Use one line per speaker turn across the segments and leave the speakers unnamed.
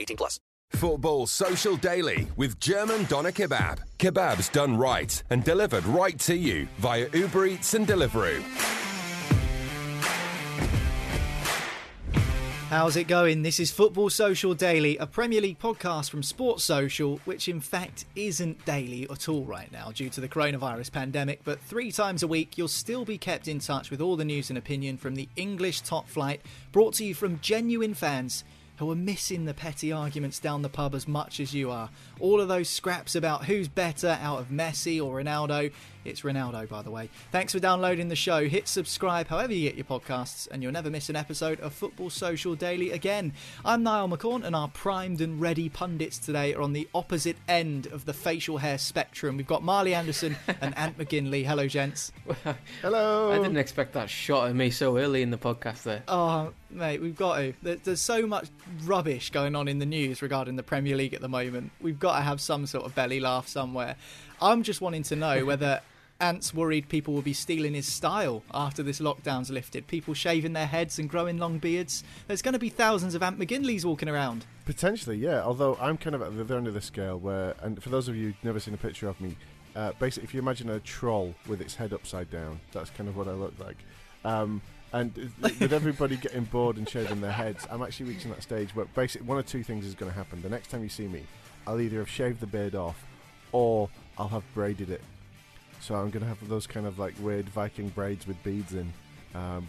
18 plus.
Football Social Daily with German Doner Kebab. Kebabs done right and delivered right to you via Uber Eats and Deliveroo.
How's it going? This is Football Social Daily, a Premier League podcast from Sports Social, which in fact isn't daily at all right now due to the coronavirus pandemic. But three times a week, you'll still be kept in touch with all the news and opinion from the English top flight, brought to you from genuine fans who are missing the petty arguments down the pub as much as you are. All of those scraps about who's better out of Messi or Ronaldo. It's Ronaldo, by the way. Thanks for downloading the show. Hit subscribe however you get your podcasts, and you'll never miss an episode of Football Social Daily again. I'm Niall McCorn, and our primed and ready pundits today are on the opposite end of the facial hair spectrum. We've got Marley Anderson and Ant McGinley. Hello, gents.
Hello. I didn't expect that shot at me so early in the podcast there.
Oh, mate, we've got to. There's so much rubbish going on in the news regarding the Premier League at the moment. We've got to have some sort of belly laugh somewhere. I'm just wanting to know whether Ant's worried people will be stealing his style after this lockdown's lifted. People shaving their heads and growing long beards. There's going to be thousands of Ant McGinleys walking around.
Potentially, yeah. Although I'm kind of at the other end of the scale where, and for those of you who've never seen a picture of me, uh, basically, if you imagine a troll with its head upside down, that's kind of what I look like. Um, and with everybody getting bored and shaving their heads, I'm actually reaching that stage where basically one of two things is going to happen. The next time you see me, I'll either have shaved the beard off or I'll have braided it. So I'm going to have those kind of like weird Viking braids with beads in.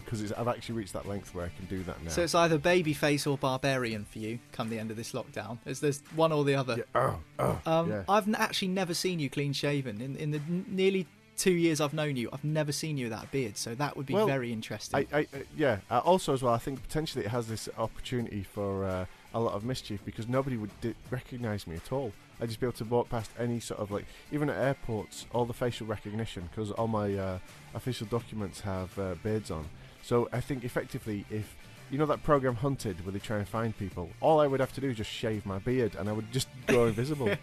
Because um, I've actually reached that length where I can do that now.
So it's either babyface or barbarian for you come the end of this lockdown. Is there's one or the other?
Yeah. Oh, oh,
um,
yeah.
I've actually never seen you clean shaven in in the n- nearly two years I've known you. I've never seen you without a beard, so that would be
well,
very interesting.
I, I, uh, yeah. Uh, also, as well, I think potentially it has this opportunity for uh, a lot of mischief because nobody would di- recognise me at all. I'd just be able to walk past any sort of like, even at airports, all the facial recognition because all my uh, official documents have uh, beards on. So I think effectively, if you know that program Hunted, where they try and find people, all I would have to do is just shave my beard, and I would just go invisible.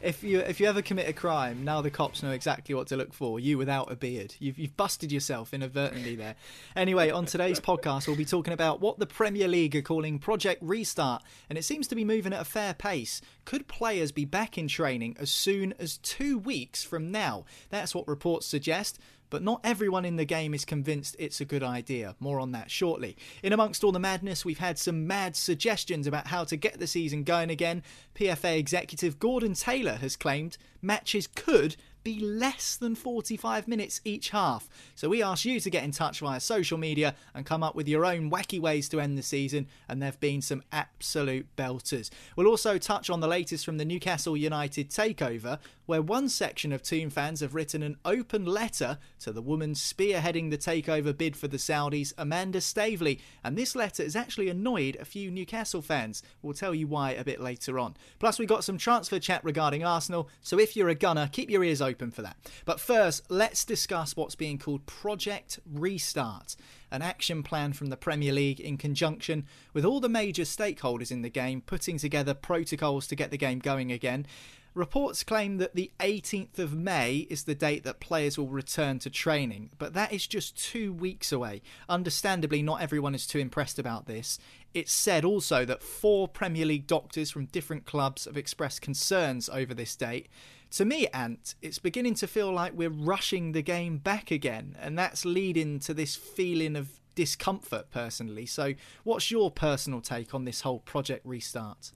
if you if you ever commit a crime, now the cops know exactly what to look for. You without a beard, you've you've busted yourself inadvertently there. Anyway, on today's podcast, we'll be talking about what the Premier League are calling Project Restart, and it seems to be moving at a fair pace. Could players be back in training as soon as two weeks from now? That's what reports suggest but not everyone in the game is convinced it's a good idea. More on that shortly. In amongst all the madness, we've had some mad suggestions about how to get the season going again. PFA executive Gordon Taylor has claimed matches could be less than 45 minutes each half. So we asked you to get in touch via social media and come up with your own wacky ways to end the season, and there have been some absolute belters. We'll also touch on the latest from the Newcastle United takeover, where one section of Toon fans have written an open letter to the woman spearheading the takeover bid for the Saudis, Amanda Staveley, and this letter has actually annoyed a few Newcastle fans. We'll tell you why a bit later on. Plus, we got some transfer chat regarding Arsenal, so if you're a gunner, keep your ears open for that. But first, let's discuss what's being called Project Restart an action plan from the Premier League in conjunction with all the major stakeholders in the game putting together protocols to get the game going again. Reports claim that the 18th of May is the date that players will return to training, but that is just two weeks away. Understandably, not everyone is too impressed about this. It's said also that four Premier League doctors from different clubs have expressed concerns over this date. To me, Ant, it's beginning to feel like we're rushing the game back again, and that's leading to this feeling of discomfort personally. So, what's your personal take on this whole project restart?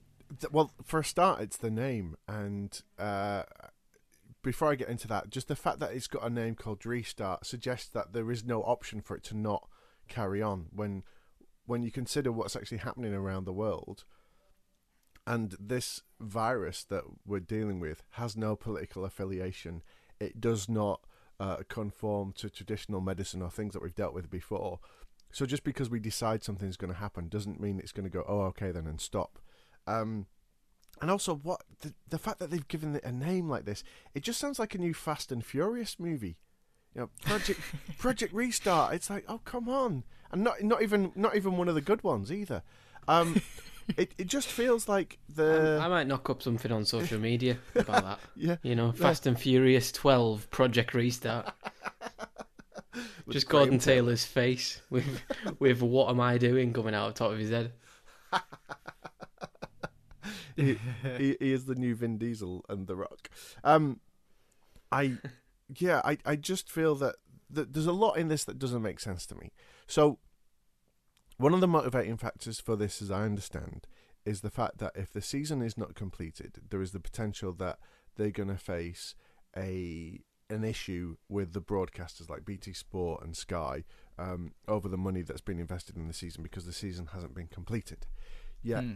Well, for a start, it's the name, and uh, before I get into that, just the fact that it's got a name called Restart suggests that there is no option for it to not carry on. When when you consider what's actually happening around the world, and this virus that we're dealing with has no political affiliation. It does not uh, conform to traditional medicine or things that we've dealt with before. So just because we decide something's going to happen doesn't mean it's going to go, oh, okay, then and stop. Um, and also, what the, the fact that they've given it a name like this, it just sounds like a new Fast and Furious movie. You know, Project Project Restart. It's like, oh, come on, and not not even not even one of the good ones either. Um, it it just feels like the.
I, I might knock up something on social media about that.
yeah,
You know, Fast and Furious 12 Project Restart. Just Gordon Taylor's face with with "What am I doing?" coming out of the top of his head.
He, he, he is the new Vin Diesel and The Rock. Um, I, yeah, I, I just feel that, that there's a lot in this that doesn't make sense to me. So, one of the motivating factors for this, as I understand, is the fact that if the season is not completed, there is the potential that they're going to face a an issue with the broadcasters like BT Sport and Sky um, over the money that's been invested in the season because the season hasn't been completed. Yet,
Hmm.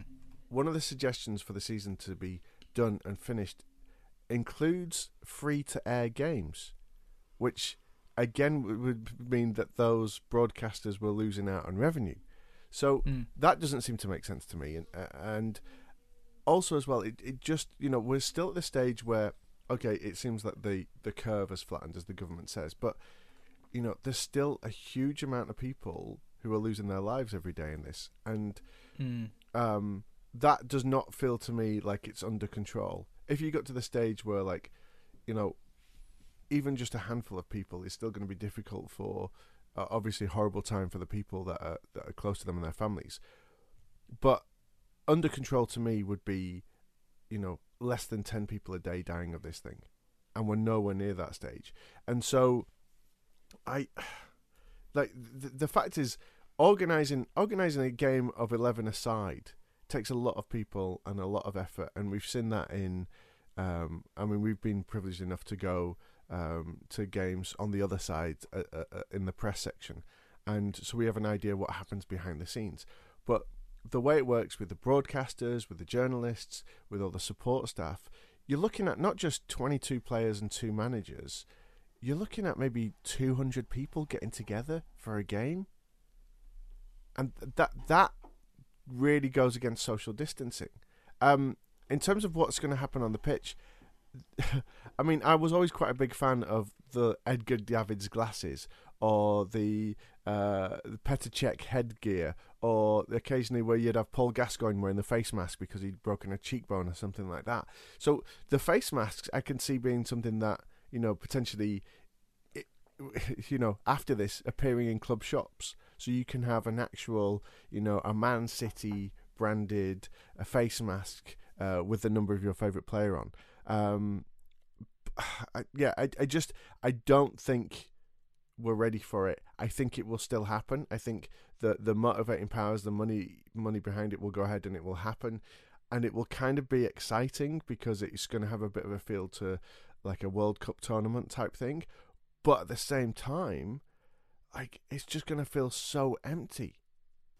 One of the suggestions for the season to be done and finished includes free to air games, which again would mean that those broadcasters were losing out on revenue. So
Mm.
that doesn't seem to make sense to me. And, and also, as well, it, it just, you know, we're still at the stage where, okay, it seems that the, the curve has flattened, as the government says, but, you know, there's still a huge amount of people who are losing their lives every day in this. And
Hmm.
um, that does not feel to me like it's under control. If you got to the stage where, like, you know, even just a handful of people is still going to be difficult for, uh, obviously, horrible time for the people that are, that are close to them and their families. But under control to me would be, you know, less than 10 people a day dying of this thing. And we're nowhere near that stage. And so, I, like, the, the fact is, organizing organizing a game of 11 aside takes a lot of people and a lot of effort and we've seen that in um, I mean we've been privileged enough to go um, to games on the other side uh, uh, uh, in the press section. And so we have an idea what happens behind the scenes. But the way it works with the broadcasters with the journalists with all the support staff you're looking at not just 22 players and two managers you're looking at maybe 200 people getting together for a game. And that that really goes against social distancing. Um, in terms of what's going to happen on the pitch, I mean, I was always quite a big fan of the Edgar Davids glasses or the uh, the Petr Cech headgear, or occasionally where you'd have Paul Gascoigne wearing the face mask because he'd broken a cheekbone or something like that. So the face masks I can see being something that you know potentially, it, you know, after this appearing in club shops, so you can have an actual, you know, a Man City branded a face mask uh, with the number of your favorite player on. Um, I, yeah, I, I just I don't think we're ready for it. I think it will still happen. I think the the motivating powers, the money money behind it will go ahead and it will happen, and it will kind of be exciting because it's going to have a bit of a feel to like a World Cup tournament type thing, but at the same time, like it's just going to feel so empty.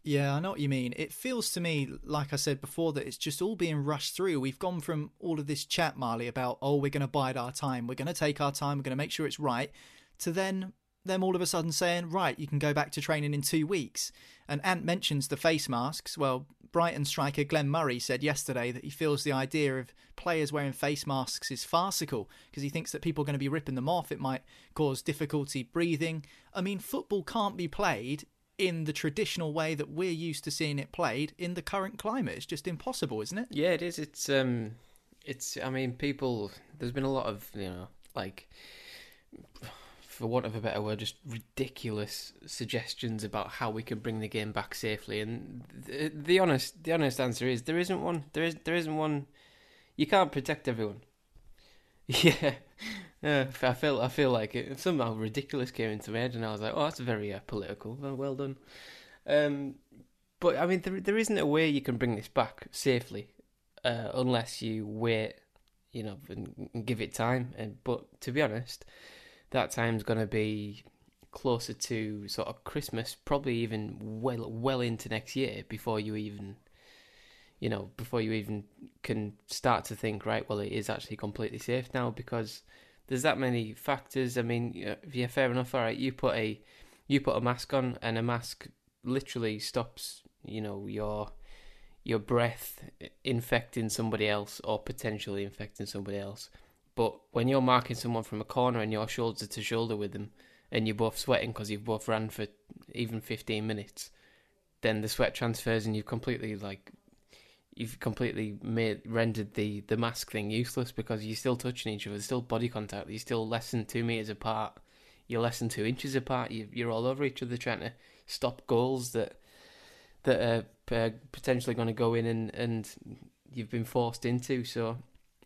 Yeah, I know what you mean. It feels to me, like I said before, that it's just all being rushed through. We've gone from all of this chat, Marley, about, oh, we're going to bide our time, we're going to take our time, we're going to make sure it's right, to then them all of a sudden saying, right, you can go back to training in two weeks. And Ant mentions the face masks. Well, Brighton striker Glenn Murray said yesterday that he feels the idea of players wearing face masks is farcical because he thinks that people are going to be ripping them off. It might cause difficulty breathing. I mean, football can't be played in the traditional way that we're used to seeing it played in the current climate. It's just impossible, isn't it?
Yeah, it is. It's um, it's. I mean, people. There's been a lot of you know, like, for want of a better word, just ridiculous suggestions about how we can bring the game back safely. And the, the honest, the honest answer is there isn't one. There is, there isn't one. You can't protect everyone. Yeah, yeah. I feel, I feel like it. Somehow ridiculous came into my head, and I was like, "Oh, that's very uh, political. Well, well done." Um, but I mean, there, there isn't a way you can bring this back safely uh, unless you wait, you know, and, and give it time. And but to be honest, that time's going to be closer to sort of Christmas, probably even well well into next year before you even you know before you even can start to think right well it is actually completely safe now because there's that many factors. I mean yeah fair enough all right. You put a you put a mask on and a mask literally stops you know your your breath infecting somebody else or potentially infecting somebody else but when you're marking someone from a corner and you're shoulder to shoulder with them, and you're both sweating because you've both ran for even 15 minutes, then the sweat transfers and you've completely like you've completely made rendered the the mask thing useless because you're still touching each other, there's still body contact, you're still less than two meters apart, you're less than two inches apart, you, you're all over each other trying to stop goals that that are uh, potentially going to go in and and you've been forced into. So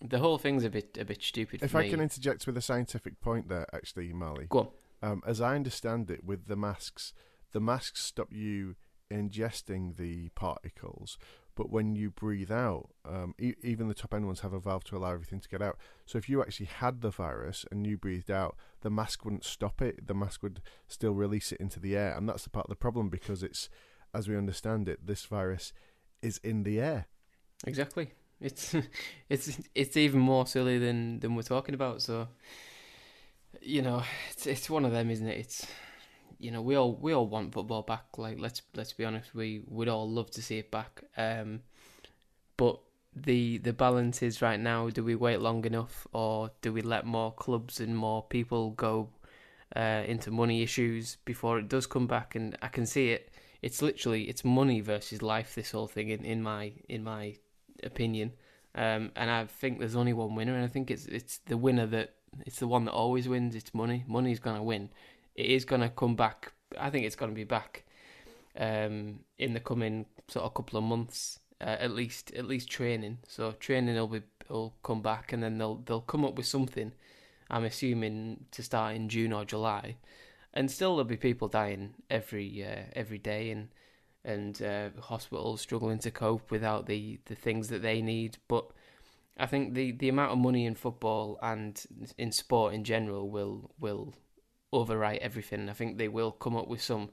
the whole thing's a bit a bit stupid.
If I
me.
can interject with a scientific point there, actually, Marley.
go on.
Um, as I understand it, with the masks, the masks stop you ingesting the particles, but when you breathe out, um, e- even the top end ones have a valve to allow everything to get out. So if you actually had the virus and you breathed out, the mask wouldn't stop it. The mask would still release it into the air, and that's the part of the problem because it's, as we understand it, this virus is in the air.
Exactly. It's it's it's even more silly than than we're talking about. So you know, it's it's one of them, isn't it? It's you know, we all we all want football back. Like let's let's be honest, we would all love to see it back. Um, but the the balance is right now: do we wait long enough, or do we let more clubs and more people go uh, into money issues before it does come back? And I can see it. It's literally it's money versus life. This whole thing, in, in my in my opinion. Um, and I think there's only one winner, and I think it's it's the winner that it's the one that always wins. It's money. Money's gonna win. It is gonna come back. I think it's gonna be back um, in the coming sort of couple of months, uh, at least at least training. So training will be will come back, and then they'll they'll come up with something. I'm assuming to start in June or July, and still there'll be people dying every uh, every day, and and uh, hospitals struggling to cope without the, the things that they need. But I think the, the amount of money in football and in sport in general will will overwrite everything. I think they will come up with some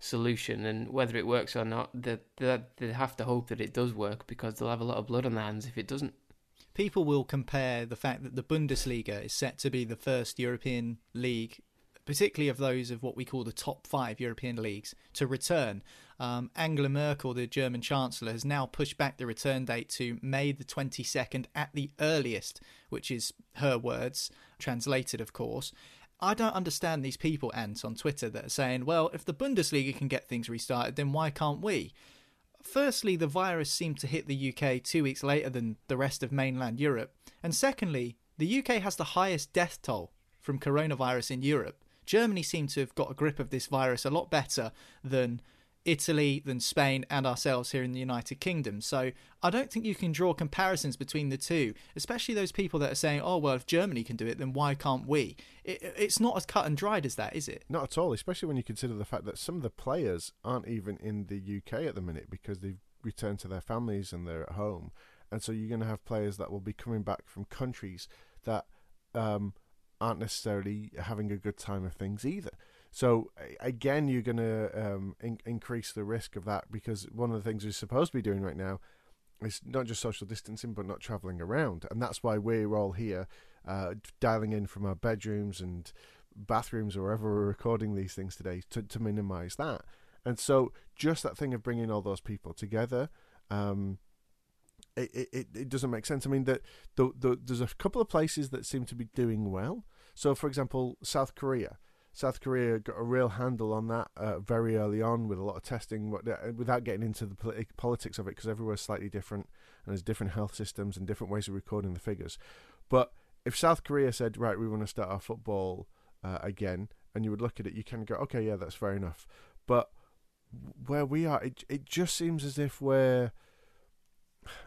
solution, and whether it works or not, they, they, they have to hope that it does work because they'll have a lot of blood on their hands if it doesn't.
People will compare the fact that the Bundesliga is set to be the first European league particularly of those of what we call the top five European leagues, to return. Um, Angela Merkel, the German Chancellor, has now pushed back the return date to May the 22nd at the earliest, which is her words, translated, of course. I don't understand these people, Ant, on Twitter that are saying, well, if the Bundesliga can get things restarted, then why can't we? Firstly, the virus seemed to hit the UK two weeks later than the rest of mainland Europe. And secondly, the UK has the highest death toll from coronavirus in Europe. Germany seemed to have got a grip of this virus a lot better than Italy, than Spain, and ourselves here in the United Kingdom. So I don't think you can draw comparisons between the two, especially those people that are saying, oh, well, if Germany can do it, then why can't we? It, it's not as cut and dried as that, is it?
Not at all, especially when you consider the fact that some of the players aren't even in the UK at the minute because they've returned to their families and they're at home. And so you're going to have players that will be coming back from countries that um, aren't necessarily having a good time of things either. So again, you're going to um, in- increase the risk of that because one of the things we're supposed to be doing right now is not just social distancing, but not traveling around, and that's why we're all here, uh, dialing in from our bedrooms and bathrooms or wherever we're recording these things today to to minimise that. And so, just that thing of bringing all those people together. Um, it, it, it- doesn't make sense. I mean, that the, the, there's a couple of places that seem to be doing well. So, for example, South Korea. South Korea got a real handle on that uh, very early on with a lot of testing, uh, without getting into the politi- politics of it, because everywhere's slightly different and there's different health systems and different ways of recording the figures. But if South Korea said, right, we want to start our football uh, again, and you would look at it, you can go, okay, yeah, that's fair enough. But where we are, it it just seems as if we're.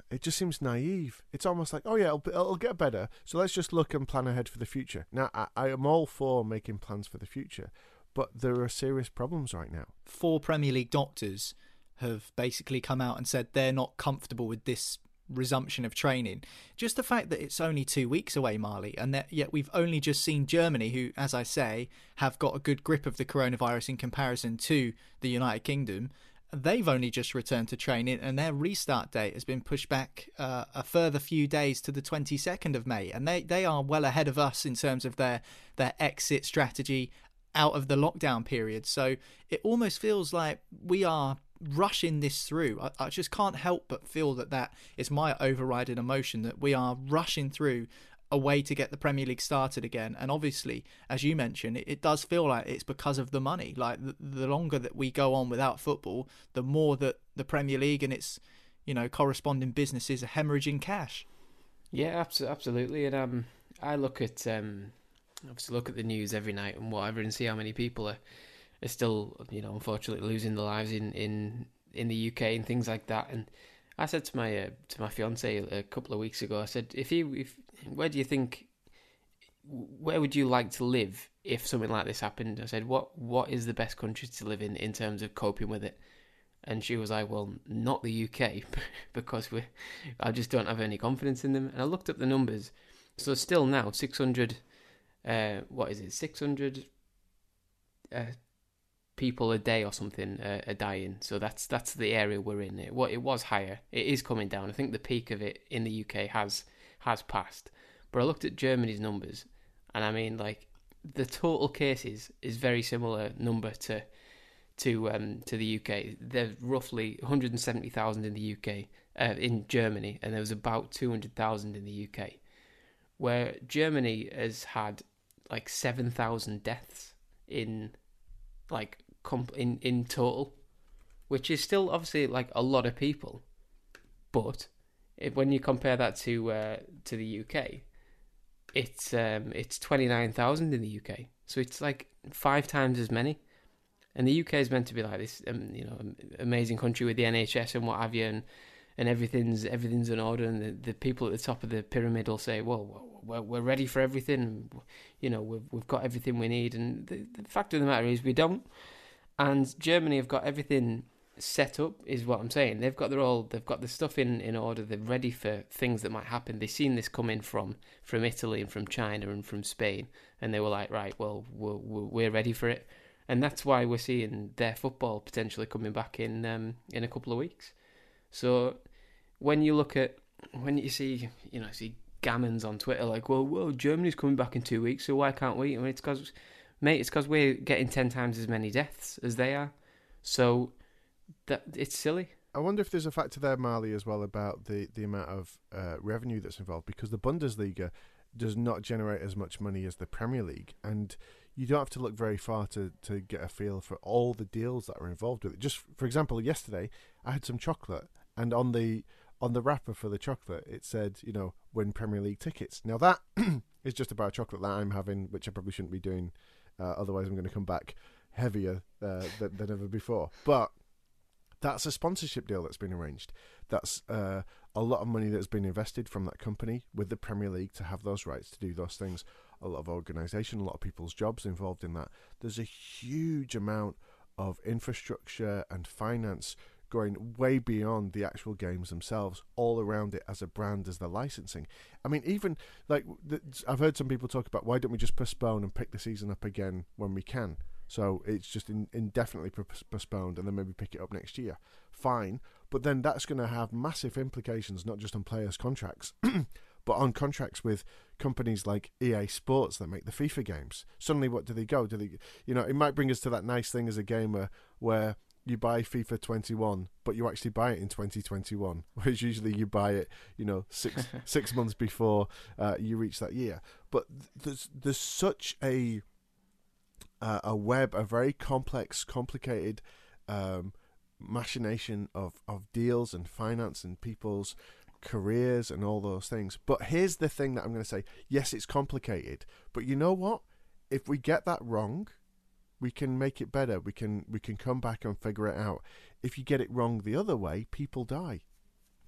It just seems naive. It's almost like, oh yeah, it'll, it'll get better. So let's just look and plan ahead for the future. Now, I, I am all for making plans for the future, but there are serious problems right now.
four Premier League doctors have basically come out and said they're not comfortable with this resumption of training. Just the fact that it's only two weeks away, Marley, and that yet we've only just seen Germany, who, as I say, have got a good grip of the coronavirus in comparison to the United Kingdom. They've only just returned to training, and their restart date has been pushed back uh, a further few days to the 22nd of May. And they, they are well ahead of us in terms of their their exit strategy out of the lockdown period. So it almost feels like we are rushing this through. I, I just can't help but feel that that is my overriding emotion that we are rushing through a way to get the Premier League started again. And obviously, as you mentioned, it, it does feel like it's because of the money. Like the, the longer that we go on without football, the more that the Premier League and its you know corresponding businesses are hemorrhaging cash.
Yeah, abso- absolutely. And um, I look at um, obviously look at the news every night and whatever, and see how many people are, are still, you know, unfortunately losing their lives in, in, in the UK and things like that. And I said to my uh, to my fiance a couple of weeks ago, I said, if you if where do you think where would you like to live if something like this happened? I said, what what is the best country to live in in terms of coping with it? And she was like, well, not the UK because we I just don't have any confidence in them. And I looked up the numbers. So still now 600 uh, what is it? 600 uh, people a day or something uh, are dying. So that's that's the area we're in. It, what it was higher. It is coming down. I think the peak of it in the UK has has passed. But I looked at Germany's numbers, and I mean, like the total cases is very similar number to to um, to the UK. There's roughly 170,000 in the UK uh, in Germany, and there was about 200,000 in the UK. Where Germany has had like 7,000 deaths in like comp- in in total, which is still obviously like a lot of people, but when you compare that to uh, to the UK, it's um, it's twenty nine thousand in the UK, so it's like five times as many. And the UK is meant to be like this, um, you know, amazing country with the NHS and what have you, and and everything's everything's in order. And the, the people at the top of the pyramid will say, "Well, we're, we're ready for everything. You know, we've we've got everything we need." And the, the fact of the matter is, we don't. And Germany have got everything set up, is what I'm saying. They've got their all, they've got the stuff in, in order. They're ready for things that might happen. They've seen this coming from from Italy and from China and from Spain, and they were like, right, well, we're we're ready for it. And that's why we're seeing their football potentially coming back in um, in a couple of weeks. So when you look at when you see you know see gammons on Twitter like, well, well, Germany's coming back in two weeks, so why can't we? I mean, it's because mate, it's because we're getting ten times as many deaths as they are. So that it's silly.
I wonder if there's a factor there, Marley, as well about the, the amount of uh, revenue that's involved because the Bundesliga does not generate as much money as the Premier League, and you don't have to look very far to, to get a feel for all the deals that are involved with it. Just for example, yesterday I had some chocolate, and on the on the wrapper for the chocolate it said, you know, win Premier League tickets. Now that is just about chocolate that I'm having, which I probably shouldn't be doing. Uh, otherwise, I'm going to come back heavier uh, than, than ever before. But that's a sponsorship deal that's been arranged. That's uh, a lot of money that's been invested from that company with the Premier League to have those rights to do those things. A lot of organisation, a lot of people's jobs involved in that. There's a huge amount of infrastructure and finance going way beyond the actual games themselves, all around it as a brand, as the licensing. I mean, even like I've heard some people talk about why don't we just postpone and pick the season up again when we can? So it's just in, indefinitely postponed, and then maybe pick it up next year. Fine, but then that's going to have massive implications, not just on players' contracts, but on contracts with companies like EA Sports that make the FIFA games. Suddenly, what do they go? Do they, you know, it might bring us to that nice thing as a gamer where you buy FIFA 21, but you actually buy it in 2021, whereas usually you buy it, you know, six six months before uh, you reach that year. But there's there's such a uh, a web, a very complex, complicated um, machination of of deals and finance and people's careers and all those things. But here's the thing that I'm going to say: yes, it's complicated, but you know what? If we get that wrong, we can make it better. We can we can come back and figure it out. If you get it wrong the other way, people die.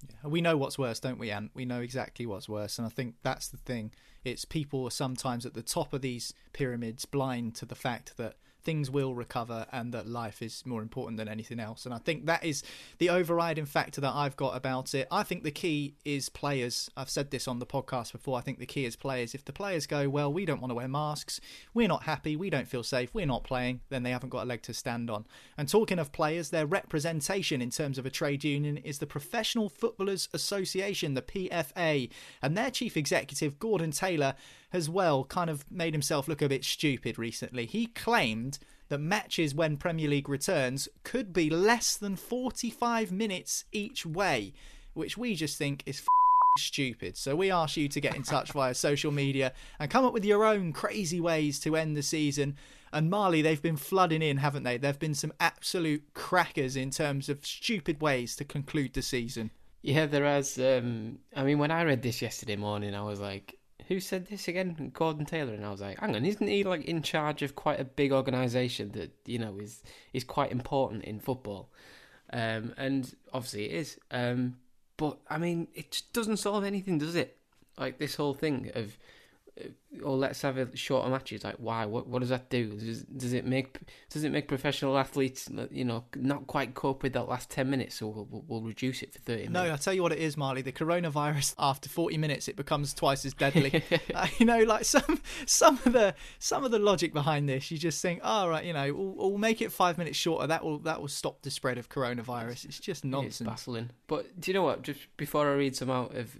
Yeah, we know what's worse, don't we, Ant? We know exactly what's worse, and I think that's the thing. It's people sometimes at the top of these pyramids blind to the fact that things will recover and that life is more important than anything else. And I think that is the overriding factor that I've got about it. I think the key is players. I've said this on the podcast before. I think the key is players. If the players go, well, we don't want to wear masks, we're not happy, we don't feel safe, we're not playing, then they haven't got a leg to stand on. And talking of players, their representation in terms of a trade union is the Professional Footballers Association, the PFA, and their chief executive, Gordon Taylor, as well kind of made himself look a bit stupid recently. He claimed that matches when Premier League returns could be less than 45 minutes each way, which we just think is stupid. So we ask you to get in touch via social media and come up with your own crazy ways to end the season. And Marley, they've been flooding in, haven't they? There've been some absolute crackers in terms of stupid ways to conclude the season.
Yeah, there has. Um, I mean, when I read this yesterday morning, I was like, who said this again? Gordon Taylor, and I was like, hang on, isn't he like in charge of quite a big organisation that you know is is quite important in football? Um, and obviously it is. Um, but I mean, it just doesn't solve anything, does it? Like this whole thing of or let's have a shorter matches. Like, why? What? What does that do? Does, does it make does it make professional athletes, you know, not quite cope with that last ten minutes? So we'll, we'll, we'll reduce it for thirty.
No,
minutes?
I'll tell you what it is, Marley. The coronavirus. After forty minutes, it becomes twice as deadly. uh, you know, like some some of the some of the logic behind this. You just think, oh right, you know, we'll, we'll make it five minutes shorter. That will that will stop the spread of coronavirus. It's just nonsense.
It's baffling. But do you know what? Just before I read some out of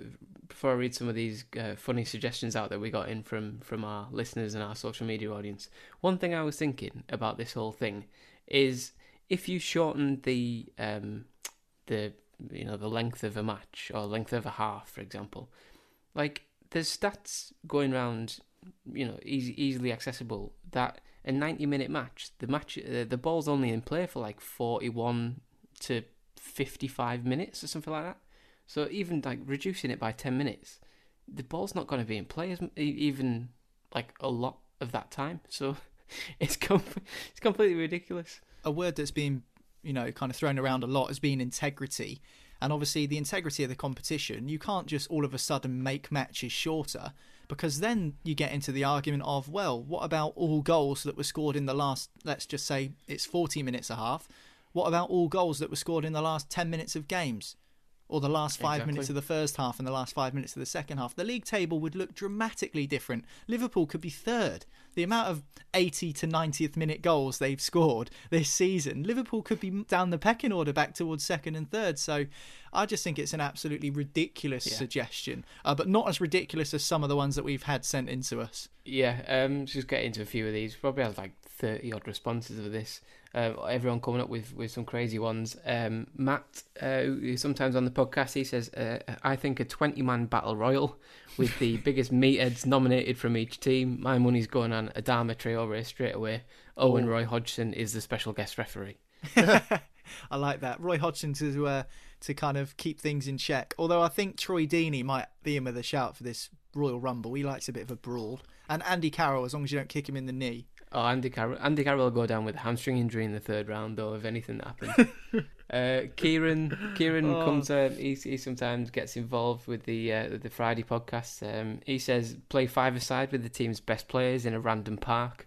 before I read some of these uh, funny suggestions out that we got in from from our listeners and our social media audience, one thing I was thinking about this whole thing is if you shorten the um, the you know the length of a match or length of a half, for example, like there's stats going around, you know, easy, easily accessible that a 90 minute match, the match, uh, the ball's only in play for like 41 to 55 minutes or something like that. So even like reducing it by 10 minutes, the ball's not going to be in play as, even like a lot of that time. So it's com- it's completely ridiculous.
A word that's been, you know, kind of thrown around a lot has been integrity. And obviously, the integrity of the competition, you can't just all of a sudden make matches shorter because then you get into the argument of, well, what about all goals that were scored in the last, let's just say it's 40 minutes a half? What about all goals that were scored in the last 10 minutes of games? Or the last five
Exactly.
minutes of the first half and the last five minutes of the second half, the league table would look dramatically different. Liverpool could be third. The amount of 80 to 90th minute goals they've scored this season, Liverpool could be down the pecking order back towards second and third. So I just think it's an absolutely ridiculous
Yeah.
suggestion, uh, but not as ridiculous as some of the ones that we've had sent into us.
Yeah, um, just get into a few of these. Probably has like thirty odd responses of this. Uh, everyone coming up with, with some crazy ones. Um, Matt, uh, who's sometimes on the podcast, he says, uh, "I think a twenty man battle royal with the biggest meatheads nominated from each team. My money's going on Adama Traore straight away. Owen Roy Hodgson is the special guest referee."
I like that. Roy Hodgson to uh, to kind of keep things in check. Although I think Troy Deeney might be in with a shout for this Royal Rumble. He likes a bit of a brawl. And Andy Carroll, as long as you don't kick him in the knee.
Oh, Andy Carroll. Andy Carroll will go down with a hamstring injury in the third round, though, if anything that happens. uh, Kieran, Kieran
Oh.
comes. Uh, he, he sometimes gets involved with the uh, the Friday podcast. Um, he says play five aside with the team's best players in a random park.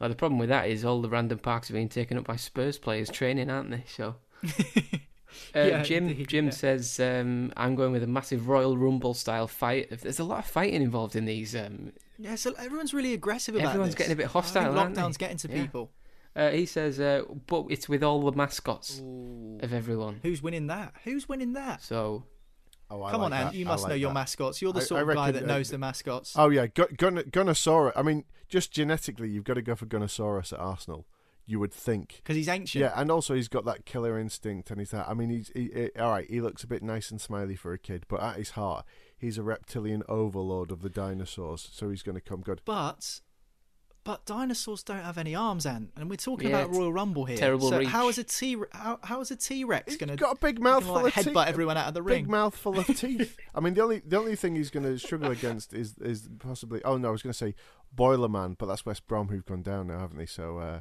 Well, the problem with that is all the random parks are being taken up by Spurs players training, aren't they? So. Uh,
Yeah,
Jim
indeed,
Jim
yeah.
says um, I'm going with a massive Royal Rumble style fight. There's a lot of fighting involved in these um,
Yeah, so everyone's really aggressive about
Everyone's
this.
getting a bit
I
hostile,
think
aren't they?
lockdown's getting to
Yeah.
people.
Uh, he says, uh, but it's with all the mascots of everyone.
Who's winning that? Who's winning that?
So
Oh, I
Come
like
on, Ant. You
I
must
like
know your mascots. You're the
I-
sort
I
of guy
reckon,
that
uh,
knows the mascots.
Oh yeah, Gun- Gun- Gunnosaurus. I mean, just genetically, you've got to go for Gunnosaurus at Arsenal. You would think.
Because he's ancient.
Yeah, and also he's got that killer instinct, and he's that. I mean, he's he, he- all right. He looks a bit nice and smiley for a kid, but at his heart, he's a reptilian overlord of the dinosaurs. So he's going to come good.
But but dinosaurs don't have any arms, Ant, and we're talking
Yeah,
about Royal Rumble here.
terrible
so
reach.
how is a T how, how is a T Rex going to
got a big mouth full
like,
of teeth.
headbutt everyone out of the ring?
Big
ring?
mouthful of teeth. I mean, the only the only thing he's going to struggle against is is possibly. Oh no, I was going to say Boiler Man, but that's West Brom who've gone down now, haven't they? So uh,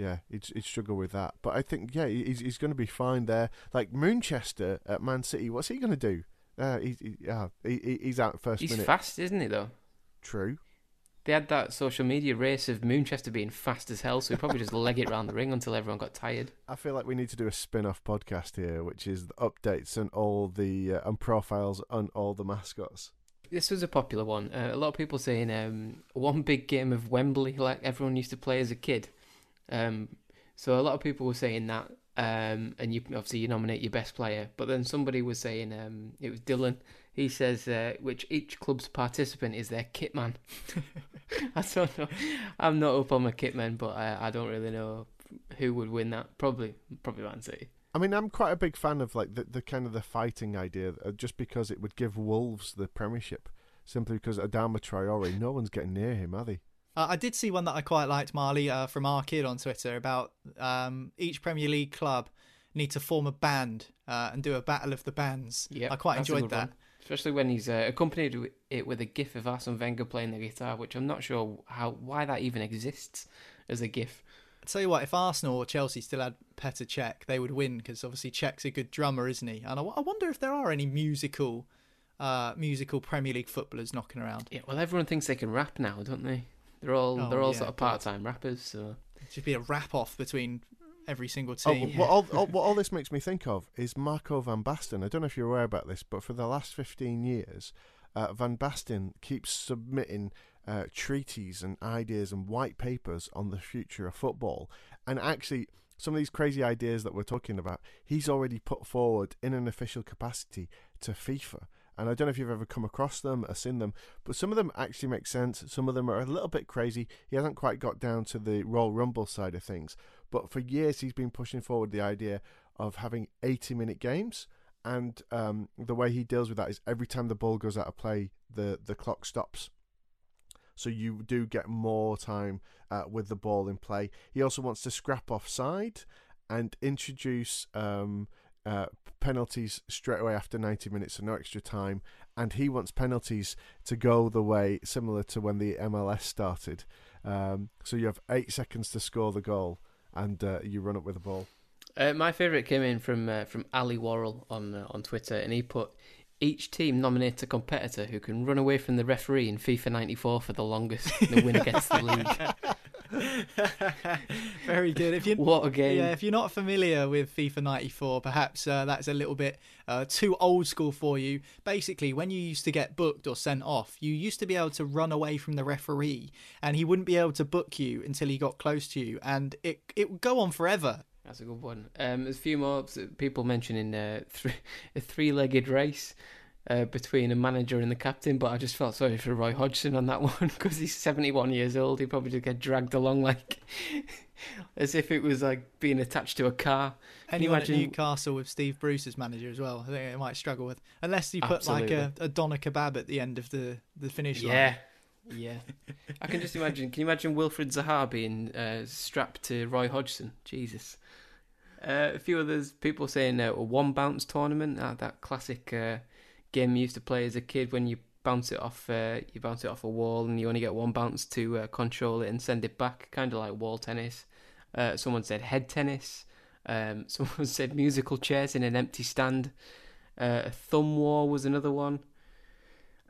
yeah, he'd, he'd struggle with that. But I think yeah, he's he's going to be fine there. Like Moonchester at Man City, what's he going to do? Uh, he, he, yeah, he, he- he's out first
he's
minute.
fast, isn't he? Though
True.
they had that social media race of Moonchester being fast as hell, so he probably just leg it round the ring until everyone got tired.
I feel like we need to do a spin-off podcast here, which is the updates and all the uh, and profiles on all the mascots.
This was a popular one. Uh, a lot of people saying um, one big game of Wembley, like everyone used to play as a kid. Um, so a lot of people were saying that, um, and you obviously you nominate your best player. But then somebody was saying um, it was Dylan. He says uh, which each club's participant is their kit man. I don't know. I'm not up on my kit man, but I, I don't really know who would win that. Probably, probably Man City.
I mean, I'm quite a big fan of like the, the kind of the fighting idea, uh, just because it would give Wolves the Premiership, simply because Adama Traore, no one's getting near him, are they?
Uh, I did see one that I quite liked, Marley, uh, from our kid on Twitter about um, each Premier League club need to form a band uh, and do a battle of the bands.
Yeah,
I quite enjoyed that.
one. Especially when he's uh, accompanied it with a gif of Arsene Wenger playing the guitar, which I'm not sure how why that even exists as a gif.
I tell you what, if Arsenal or Chelsea still had Petr Cech, they would win because obviously Cech's a good drummer, isn't he? And I, I wonder if there are any musical, uh, musical Premier League footballers knocking around.
Yeah, well, everyone thinks they can rap now, don't they? They're all
Oh,
they're all
yeah,
sort of part-time rappers. So
It'd just be a rap off between every single
Oh,
team.
what, all, all, what all this makes me think of is Marco van Basten. I don't know if you're aware about this, but for the last 15 years, uh, Van Basten keeps submitting uh, treaties and ideas and white papers on the future of football. And actually, some of these crazy ideas that we're talking about, he's already put forward in an official capacity to FIFA. And I don't know if you've ever come across them or seen them, but some of them actually make sense. Some of them are a little bit crazy. He hasn't quite got down to the Royal Rumble side of things. But for years, he's been pushing forward the idea of having 80 minute games. And um, the way he deals with that is every time the ball goes out of play, the, the clock stops. So you do get more time uh, with the ball in play. He also wants to scrap offside and introduce um, uh, penalties straight away after 90 minutes, so no extra time. And he wants penalties to go the way similar to when the MLS started. Um, so you have eight seconds to score the goal, and uh, you run up with the ball.
uh, my favourite came in from uh, from Ali Worrell on uh, on Twitter, and he put. Each team nominate a competitor who can run away from the referee in FIFA 94 for the longest. and The winner gets the league.
Very good. If you
What a game!
Yeah, if you're not familiar with FIFA 94, perhaps uh, that's a little bit uh, too old school for you. Basically, when you used to get booked or sent off, you used to be able to run away from the referee, and he wouldn't be able to book you until he got close to you, and it it would go on forever.
That's a good one. Um, there's a few more people mentioning uh, three, a three-legged race uh, between a manager and the captain, but I just felt sorry for Roy Hodgson on that one because he's 71 years old. He probably just get dragged along like as if it was like being attached to a car. Can you
Anyone
imagine?
Newcastle with Steve Bruce as manager as well, I think they might struggle with unless you put like a, a doner kebab at the end of the the finish line.
Yeah, yeah. I can just imagine. Can you imagine Wilfried Zaha being uh, strapped to Roy Hodgson? Jesus. Uh, a few others, people saying uh, a one bounce tournament, uh, that classic uh, game you used to play as a kid when you bounce it off, uh, you bounce it off a wall and you only get one bounce to uh, control it and send it back, kind of like wall tennis. Uh, someone said head tennis. Um, someone said musical chairs in an empty stand. Uh, a thumb war was another one.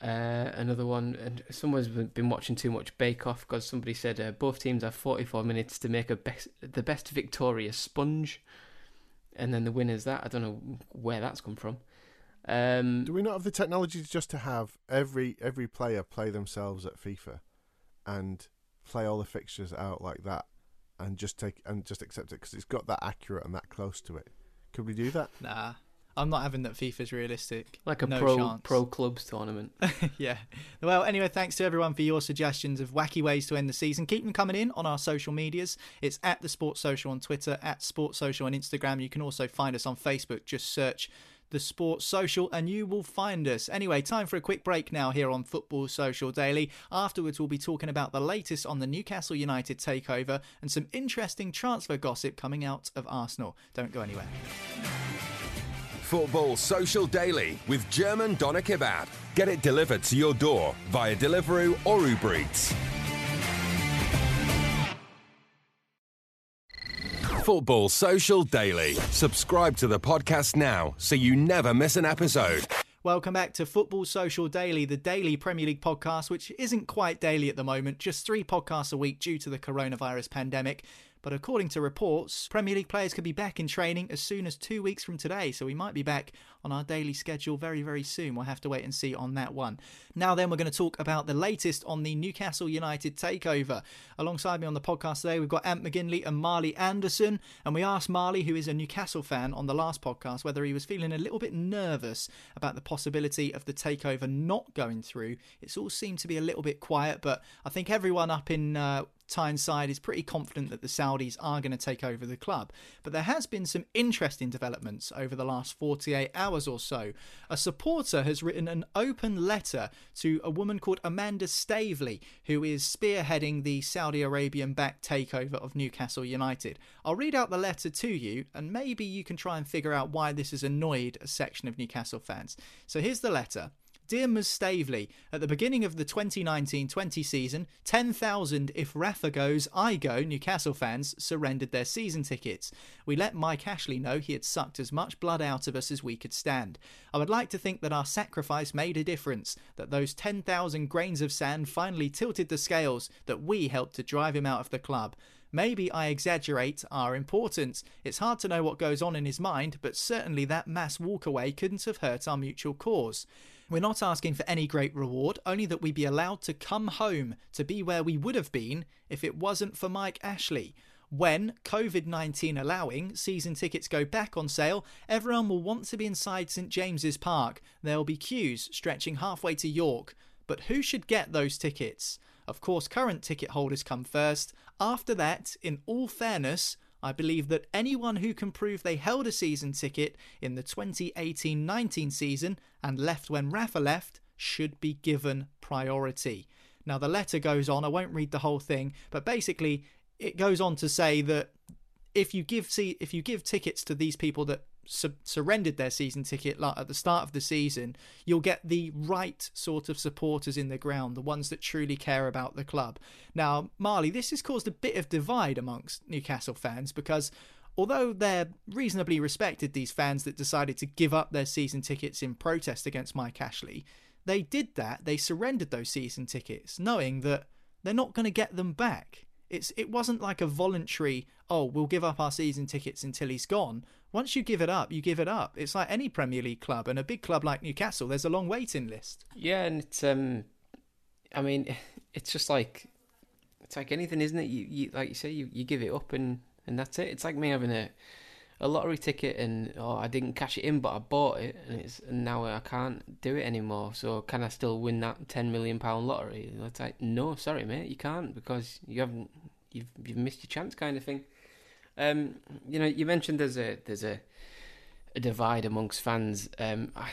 Uh, another one, and someone's been watching too much Bake Off because somebody said uh, both teams have 44 minutes to make a best, the best Victoria sponge, and then the winner's that. I don't know where that's come from. Um,
Do we not have the technology just to have every every player play themselves at FIFA, and play all the fixtures out like that, and just take and just accept it because it's got that accurate and that close to it. Could we do that?
Nah, I'm not having that FIFA's realistic.
Like a
no
pro
chance.
pro clubs tournament.
yeah. Well, anyway, thanks to everyone for your suggestions of wacky ways to end the season. Keep them coming in on our social medias. It's at the Sports Social on Twitter, at Sports Social on Instagram. You can also find us on Facebook. Just search the Sports Social and you will find us. Anyway, time for a quick break now here on Football Social Daily. Afterwards, we'll be talking about the latest on the Newcastle United takeover and some interesting transfer gossip coming out of Arsenal. Don't go anywhere.
Football Social Daily with German Doner Kebab. Get it delivered to your door via Deliveroo or Uber Eats. Football Social Daily. Subscribe to the podcast now so you never miss an episode.
Welcome back to Football Social Daily, the daily Premier League podcast, which isn't quite daily at the moment, just three podcasts a week due to the coronavirus pandemic. But according to reports, Premier League players could be back in training as soon as two weeks from today, so we might be back on our daily schedule very, very soon. We'll have to wait and see on that one. Now, then, we're going to talk about the latest on the Newcastle United takeover. Alongside me on the podcast today, we've got Ant McGinley and Marley Anderson, and we asked Marley, who is a Newcastle fan, on the last podcast whether he was feeling a little bit nervous about the possibility of the takeover not going through. It's all seemed to be a little bit quiet, but I think everyone up in uh, Tyneside is pretty confident that the Saudis are going to take over the club. But there has been some interesting developments over the last 48 hours or so. A supporter has written an open letter to a woman called Amanda Staveley, who is spearheading the Saudi Arabian backed takeover of Newcastle United. I'll read out the letter to you, and maybe you can try and figure out why this has annoyed a section of Newcastle fans. So here's the letter. Dear Ms. Staveley, at the beginning of the 2019-20 season, 10,000 if Rafa goes, I go Newcastle fans surrendered their season tickets. We let Mike Ashley know he had sucked as much blood out of us as we could stand. I would like to think that our sacrifice made a difference, that those 10,000 grains of sand finally tilted the scales, that we helped to drive him out of the club. Maybe I exaggerate our importance. It's hard to know what goes on in his mind, but certainly that mass walkaway couldn't have hurt our mutual cause. We're not asking for any great reward, only that we be allowed to come home to be where we would have been if it wasn't for Mike Ashley. When, COVID 19 allowing, season tickets go back on sale, everyone will want to be inside St James's Park. There'll be queues stretching halfway to York. But who should get those tickets? Of course, current ticket holders come first. After that, in all fairness, I believe that anyone who can prove they held a season ticket in the 2018 19 season and left when Rafa left should be given priority. Now, the letter goes on, I won't read the whole thing, but basically, it goes on to say that if you give see if you give tickets to these people that su- surrendered their season ticket at the start of the season, you'll get the right sort of supporters in the ground, the ones that truly care about the club. Now, Marley, this has caused a bit of divide amongst Newcastle fans because although they're reasonably respected, these fans that decided to give up their season tickets in protest against Mike Ashley, they did that. They surrendered those season tickets, knowing that they're not going to get them back. It's it wasn't like a voluntary, oh, we'll give up our season tickets until he's gone. Once you give it up, you give it up. It's like any Premier League club and a big club like Newcastle, there's a long waiting list.
Yeah, and it's um, I mean, it's just like it's like anything, isn't it? You, you like you say, you, you give it up and and that's it. It's like me having a a lottery ticket and oh, I didn't cash it in, but I bought it and it's and now I can't do it anymore. So can I still win that ten million pound lottery? It's like no, sorry, mate, you can't because you haven't you've you've missed your chance, kind of thing. Um, you know, you mentioned there's a there's a a divide amongst fans. Um, I,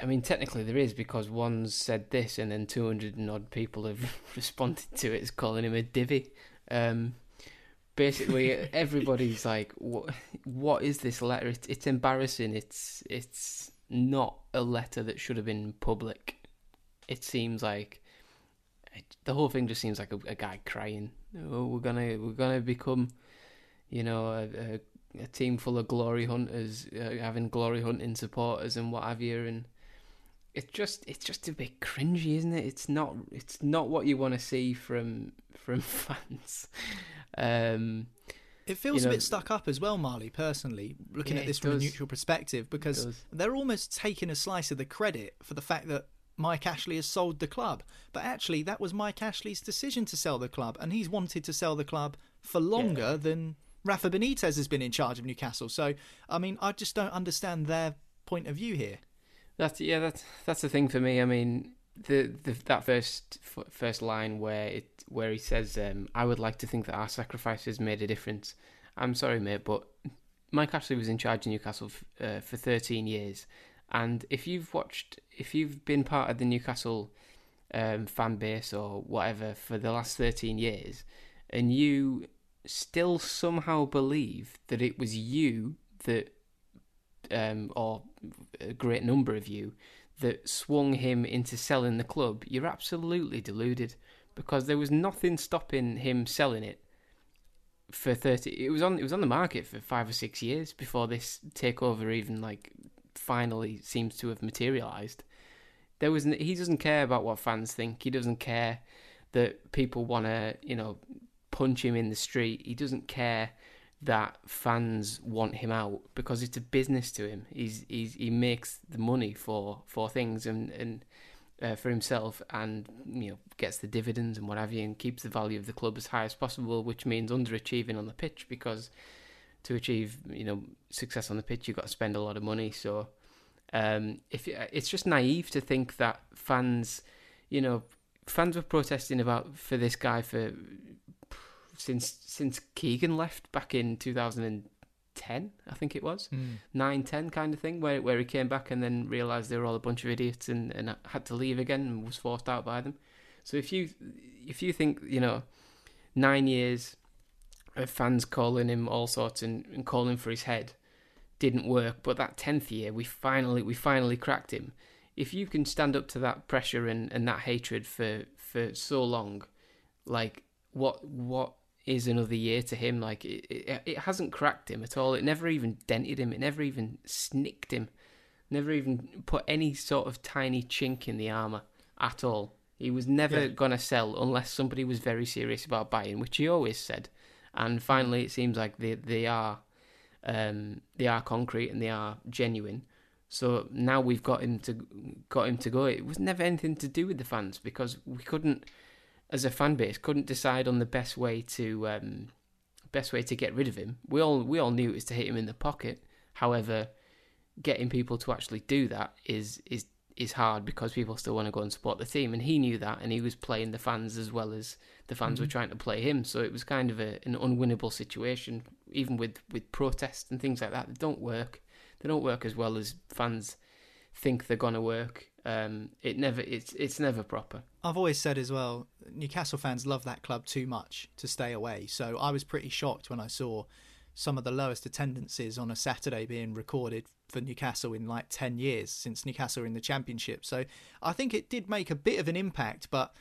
I mean, technically there is because one said this and then 200 and odd people have responded to it as calling him a divvy. Um, basically, everybody's like, what, what is this letter? It's, it's embarrassing. It's it's not a letter that should have been public. It seems like it, the whole thing just seems like a, a guy crying. Oh, we're gonna we're gonna become, you know, a, a a team full of glory hunters, uh, having glory hunting supporters and what have you, and it's just it's just a bit cringy, isn't it? It's not it's not what you want to see from from fans. Um,
It feels
You
a bit stuck up as well, Marley, personally, looking
Yeah,
at this from a neutral perspective, because they're almost taking a slice of the credit for the fact that Mike Ashley has sold the club. But actually, that was Mike Ashley's decision to sell the club, and he's wanted to sell the club for longer than Rafa Benitez has been in charge of Newcastle. So, I mean, I just don't understand their point of view here.
That's yeah, that's that's the thing for me. I mean, the, the that first first line where it where he says, um, "I would like to think that our sacrifices made a difference." I'm sorry, mate, but Mike Ashley was in charge of Newcastle f- uh, for 13 years, and if you've watched, if you've been part of the Newcastle um, fan base or whatever for the last 13 years, and you still somehow believe that it was you that, um, or a great number of you, that swung him into selling the club, you're absolutely deluded because there was nothing stopping him selling it for 30 it was on it was on the market for 5 or 6 years before this takeover even like finally seems to have materialized. There was he doesn't care about what fans think. He doesn't care that people want to you know punch him in the street. He doesn't care that fans want him out because it's a business to him. He's, he's he makes the money for for things and and uh, for himself and you know gets the dividends and what have you and keeps the value of the club as high as possible which means underachieving on the pitch because to achieve you know success on the pitch you've got to spend a lot of money. So um, if it's just naive to think that fans you know fans were protesting about for this guy for since since Keegan left back in 2010, I think it was
Mm.
nine, ten kind of thing, where where he came back and then realised they were all a bunch of idiots and, and had to leave again and was forced out by them. So if you if you think you know nine years of fans calling him all sorts and, and calling for his head didn't work, but that tenth year we finally we finally cracked him. If you can stand up to that pressure and, and that hatred for, for so long, like what what is another year to him. Like it, it, it hasn't cracked him at all. It never even dented him. It never even snicked him. Never even put any sort of tiny chink in the armor at all. He was never
Yeah.
gonna sell unless somebody was very serious about buying, which he always said. And finally, it seems like they they are um, they are concrete and they are genuine. So now we've got him to got him to go. It was never anything to do with the fans because we couldn't as a fan base couldn't decide on the best way to um, best way to get rid of him. We all we all knew it was to hit him in the pocket. However, getting people to actually do that is is is hard because people still want to go and support the team, and he knew that, and he was playing the fans as well as the fans were trying to play him. So it was kind of a, an unwinnable situation, even with with protests and things like that. They don't work. They don't work as well as fans think they're gonna work. Um, it never it's it's never proper.
I've always said as well, Newcastle fans love that club too much to stay away. So I was pretty shocked when I saw some of the lowest attendances on a Saturday being recorded for Newcastle in like 10 years since Newcastle in the Championship. So I think it did make a bit of an impact, but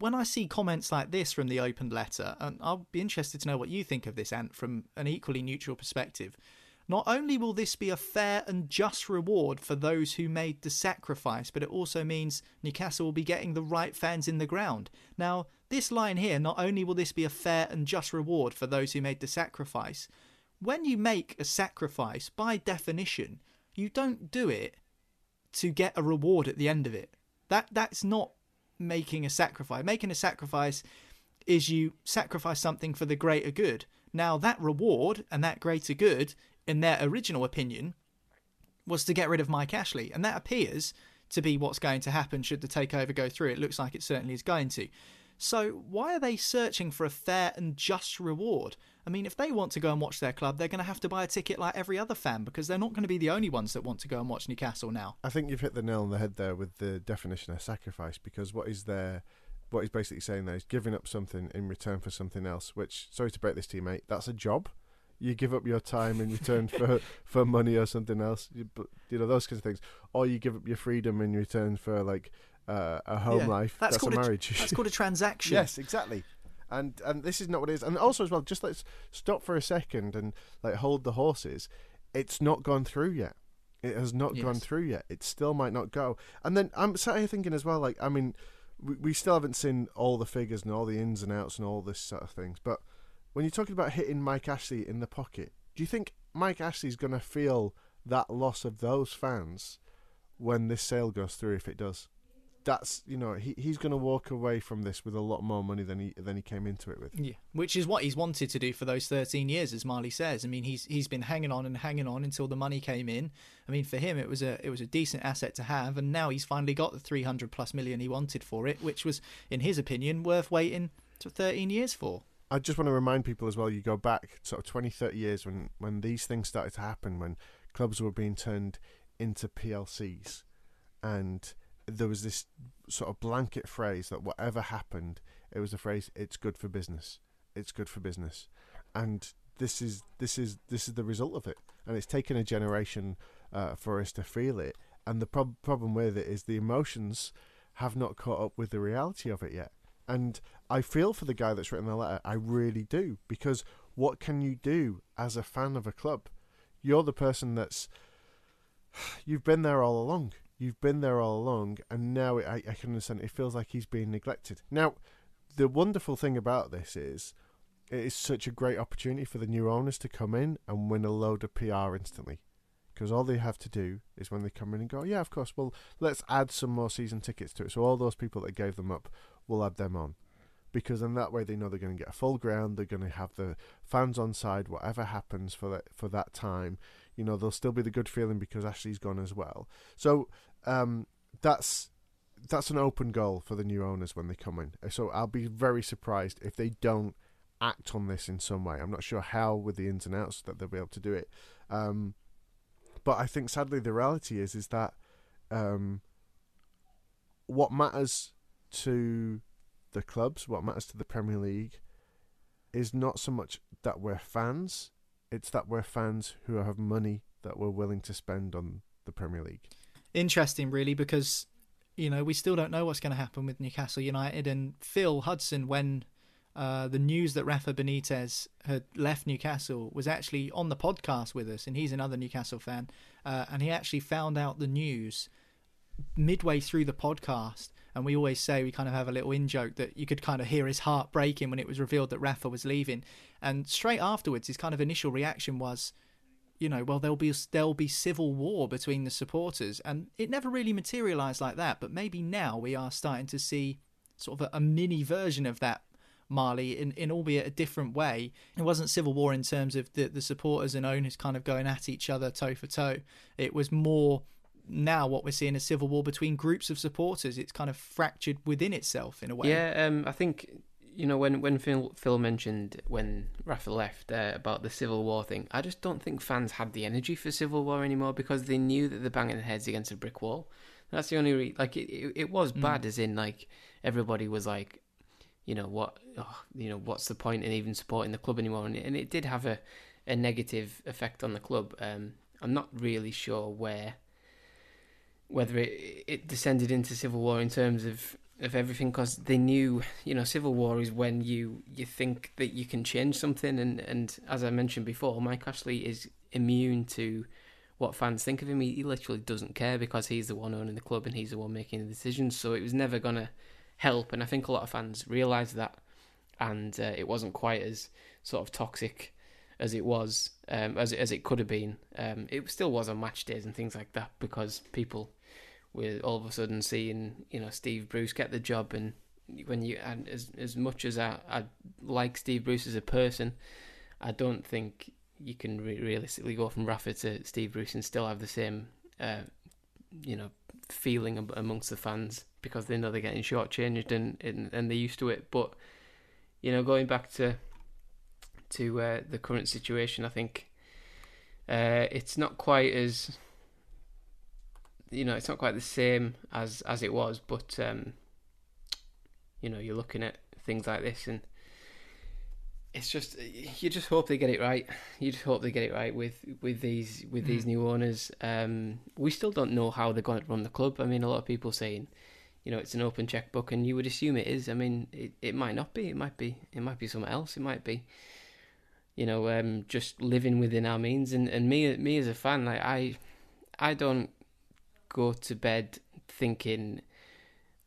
when I see comments like this from the open letter, and I'll be interested to know what you think of this, Ant, from an equally neutral perspective. Not only will this be a fair and just reward for those who made the sacrifice, but it also means Newcastle will be getting the right fans in the ground. Now, this line here, not only will this be a fair and just reward for those who made the sacrifice, when you make a sacrifice, by definition, you don't do it to get a reward at the end of it. That that's not making a sacrifice. Making a sacrifice is you sacrifice something for the greater good. Now that reward and that greater good, in their original opinion, was to get rid of Mike Ashley, and that appears to be what's going to happen should the takeover go through. It looks like it certainly is going to. So why are they searching for a fair and just reward? I mean, if they want to go and watch their club, they're going to have to buy a ticket like every other fan because they're not going to be the only ones that want to go and watch Newcastle now.
I think you've hit the nail on the head there with the definition of sacrifice because what is there, what he's basically saying there is giving up something in return for something else. Which, sorry to break this to you, mate, that's a job. You give up your time in return for, for money or something else, you, but, you know those kinds of things, or you give up your freedom in return for like uh, a home
Yeah,
life.
That's,
That's,
called
a marriage.
that's called a transaction.
Yes, exactly. And and this is not what it is. And also as well, just let's stop for a second and like hold the horses. It's not gone through yet. It has not gone through yet. It still might not go. And then I'm sat here thinking as well, like I mean, we, we still haven't seen all the figures and all the ins and outs and all this sort of things. But when you're talking about hitting Mike Ashley in the pocket, do you think Mike Ashley's going to feel that loss of those fans when this sale goes through? If it does, that's you know he he's going to walk away from this with a lot more money than he than he came into it with.
Yeah, which is what he's wanted to do for those 13 years, as Marley says. I mean, he's he's been hanging on and hanging on until the money came in. I mean, for him, it was a it was a decent asset to have, and now he's finally got the 300 plus million he wanted for it, which was, in his opinion, worth waiting to 13 years for.
I just want to remind people as well. You go back sort of 20, 30 years when when these things started to happen, when clubs were being turned into PLCs, and there was this sort of blanket phrase that whatever happened, it was the phrase "it's good for business." It's good for business, and this is this is this is the result of it. And it's taken a generation uh, for us to feel it. And the prob- problem with it is the emotions have not caught up with the reality of it yet. And I feel for the guy that's written the letter. I really do because what can you do as a fan of a club? You're the person that's you've been there all along you've been there all along, and now it, I, I can understand. It feels like he's being neglected. Now, the wonderful thing about this is it is such a great opportunity for the new owners to come in and win a load of PR instantly. Because all they have to do is when they come in and go, yeah, of course, well, let's add some more season tickets to it. So all those people that gave them up, we'll add them on. Because in that way they know they're going to get a full ground, they're going to have the fans on side, whatever happens for that for that time. You know, there'll still be the good feeling because Ashley's gone as well. So um, that's that's an open goal for the new owners when they come in. So I'll be very surprised if they don't act on this in some way. I'm not sure how with the ins and outs that they'll be able to do it. Um, but I think sadly the reality is is that um, what matters to the clubs, what matters to the Premier League, is not so much that we're fans. It's that we're fans who have money that we're willing to spend on the Premier League
interesting, really, because you know we still don't know what's going to happen with Newcastle United and Phil Hudson when. Uh, the news that Rafa Benitez had left Newcastle was actually on the podcast with us, and he's another Newcastle fan. Uh, and he actually found out the news midway through the podcast. And we always say we kind of have a little in joke that you could kind of hear his heart breaking when it was revealed that Rafa was leaving. And straight afterwards, his kind of initial reaction was, you know, well, there'll be there'll be civil war between the supporters, and it never really materialised like that. But maybe now we are starting to see sort of a, a, mini version of that Marley in, in albeit a different way. It wasn't civil war in terms of the the supporters and owners kind of going at each other toe for toe. It was more now what we're seeing a civil war between groups of supporters. It's kind of fractured within itself in a way.
Yeah, um, I think you know, when when Phil, Phil mentioned when Rafa left uh, about the Civil War thing, I just don't think fans had the energy for Civil War anymore because they knew that they're banging their heads against a brick wall. That's the only re- like it. It, it was mm. bad, as in like everybody was like, you know what, oh, you know what's the point in even supporting the club anymore? And, and it did have a a negative effect on the club. Um, I'm not really sure where whether it it descended into civil war in terms of of everything because they knew you know civil war is when you you think that you can change something. And and as i mentioned before mike ashley is immune to what fans think of him. He, he literally doesn't care because he's the one owning the club and he's the one making the decisions. So it was never going to help. And i think a lot of fans realized that. And uh, it wasn't quite as sort of toxic as it was um, as, as it could have been. Um, it still was on match days and things like that because people with all of a sudden seeing you know Steve Bruce get the job, and when you and as as much as I, I like Steve Bruce as a person, I don't think you can re- realistically go from Rafa to Steve Bruce and still have the same uh, you know feeling amongst the fans because they know they're getting shortchanged and, and and they're used to it. But you know, going back to to uh, the current situation, I think uh, it's not quite as you know, it's not quite the same as as it was, but um, you know, you're looking at things like this, and it's just you just hope they get it right. You just hope they get it right with with these with these hmm. new owners. Um, we still don't know how they're going to run the club. I mean, a lot of people saying, you know, it's an open checkbook, and you would assume it is. I mean, it it might not be. It might be. It might be something else. It might be. You know, um, just living within our means, and, and me me as a fan, like I, I don't go to bed thinking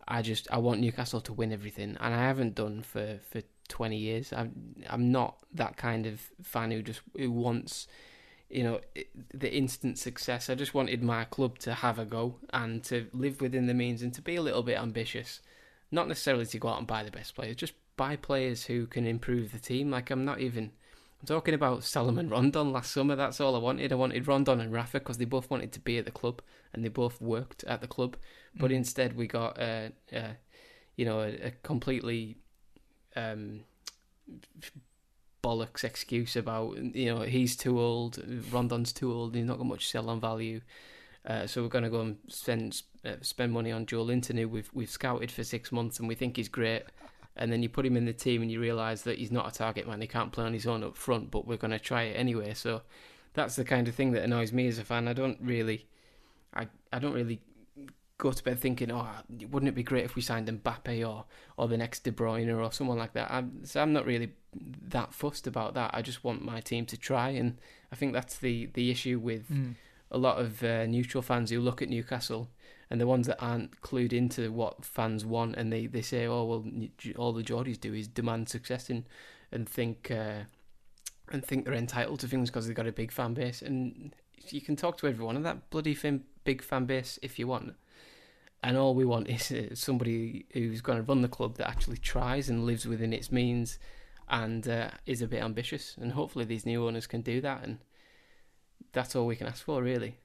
I just I want Newcastle to win everything, and I haven't done for for twenty years. I'm I'm not that kind of fan who just who wants you know, the instant success. I just wanted my club to have a go and to live within the means and to be a little bit ambitious. Not necessarily to go out and buy the best players, just buy players who can improve the team. Like I'm not even. I'm talking about Salomon Rondon last summer. That's all I wanted. I wanted Rondon and Rafa because they both wanted to be at the club and they both worked at the club. But
Mm.
instead, we got, uh, uh, you know, a, a completely um, bollocks excuse about you know he's too old, Rondon's too old, he's not got much sell on value. Uh, so we're going to go and spend uh, spend money on Joelinton, who we've we've scouted for six months and we think he's great. And then you put him in the team and you realise that he's not a target man. He can't play on his own up front, but we're going to try it anyway. So that's the kind of thing that annoys me as a fan. I don't really, I I don't really go to bed thinking, oh, wouldn't it be great if we signed Mbappe or or the next De Bruyne or someone like that. I'm, so I'm not really that fussed about that. I just want my team to try, and I think that's the the issue with
Mm.
a lot of uh, neutral fans who look at Newcastle and the ones that aren't clued into what fans want, and they, they say, oh well, all the Geordies do is demand success and and think uh, and think they're entitled to things because they've got a big fan base, and you can talk to everyone of that bloody big fan base if you want. And all we want is uh, somebody who's going to run the club that actually tries and lives within its means, and uh, is a bit ambitious. And hopefully, these new owners can do that. And that's all we can ask for, really.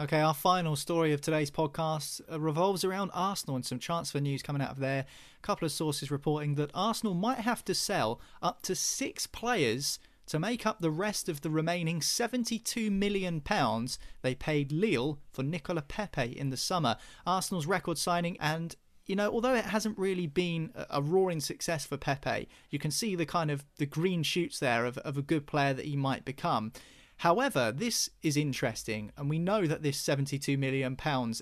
Okay, our final story of today's podcast uh, revolves around Arsenal and some transfer news coming out of there. A couple of sources reporting that Arsenal might have to sell up to six players to make up the rest of the remaining 72 million pounds they paid Lille for Nicolas Pepe in the summer. Arsenal's record signing and you know, although it hasn't really been a roaring success for Pepe, you can see the kind of the green shoots there of, of a good player that he might become. However, this is interesting, and we know that this £72 million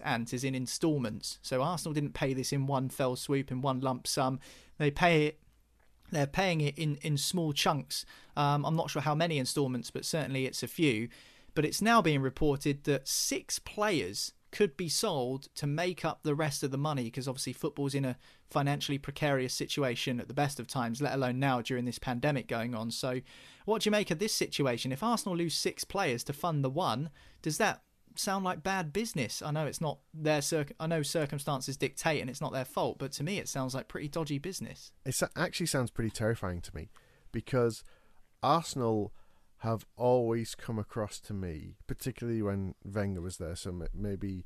ant is in instalments. So Arsenal didn't pay this in one fell swoop, in one lump sum. They pay it. They're paying it in, in small chunks. Um, I'm not sure how many instalments, but certainly it's a few. But it's now being reported that six players could be sold to make up the rest of the money because obviously football's in a financially precarious situation at the best of times, let alone now during this pandemic going on. So, what do you make of this situation? If Arsenal lose six players to fund the one, does that sound like bad business? I know it's not their circ- I know circumstances dictate and it's not their fault, but to me it sounds like pretty dodgy business.
It actually sounds pretty terrifying to me because Arsenal have always come across to me, particularly when Wenger was there. So maybe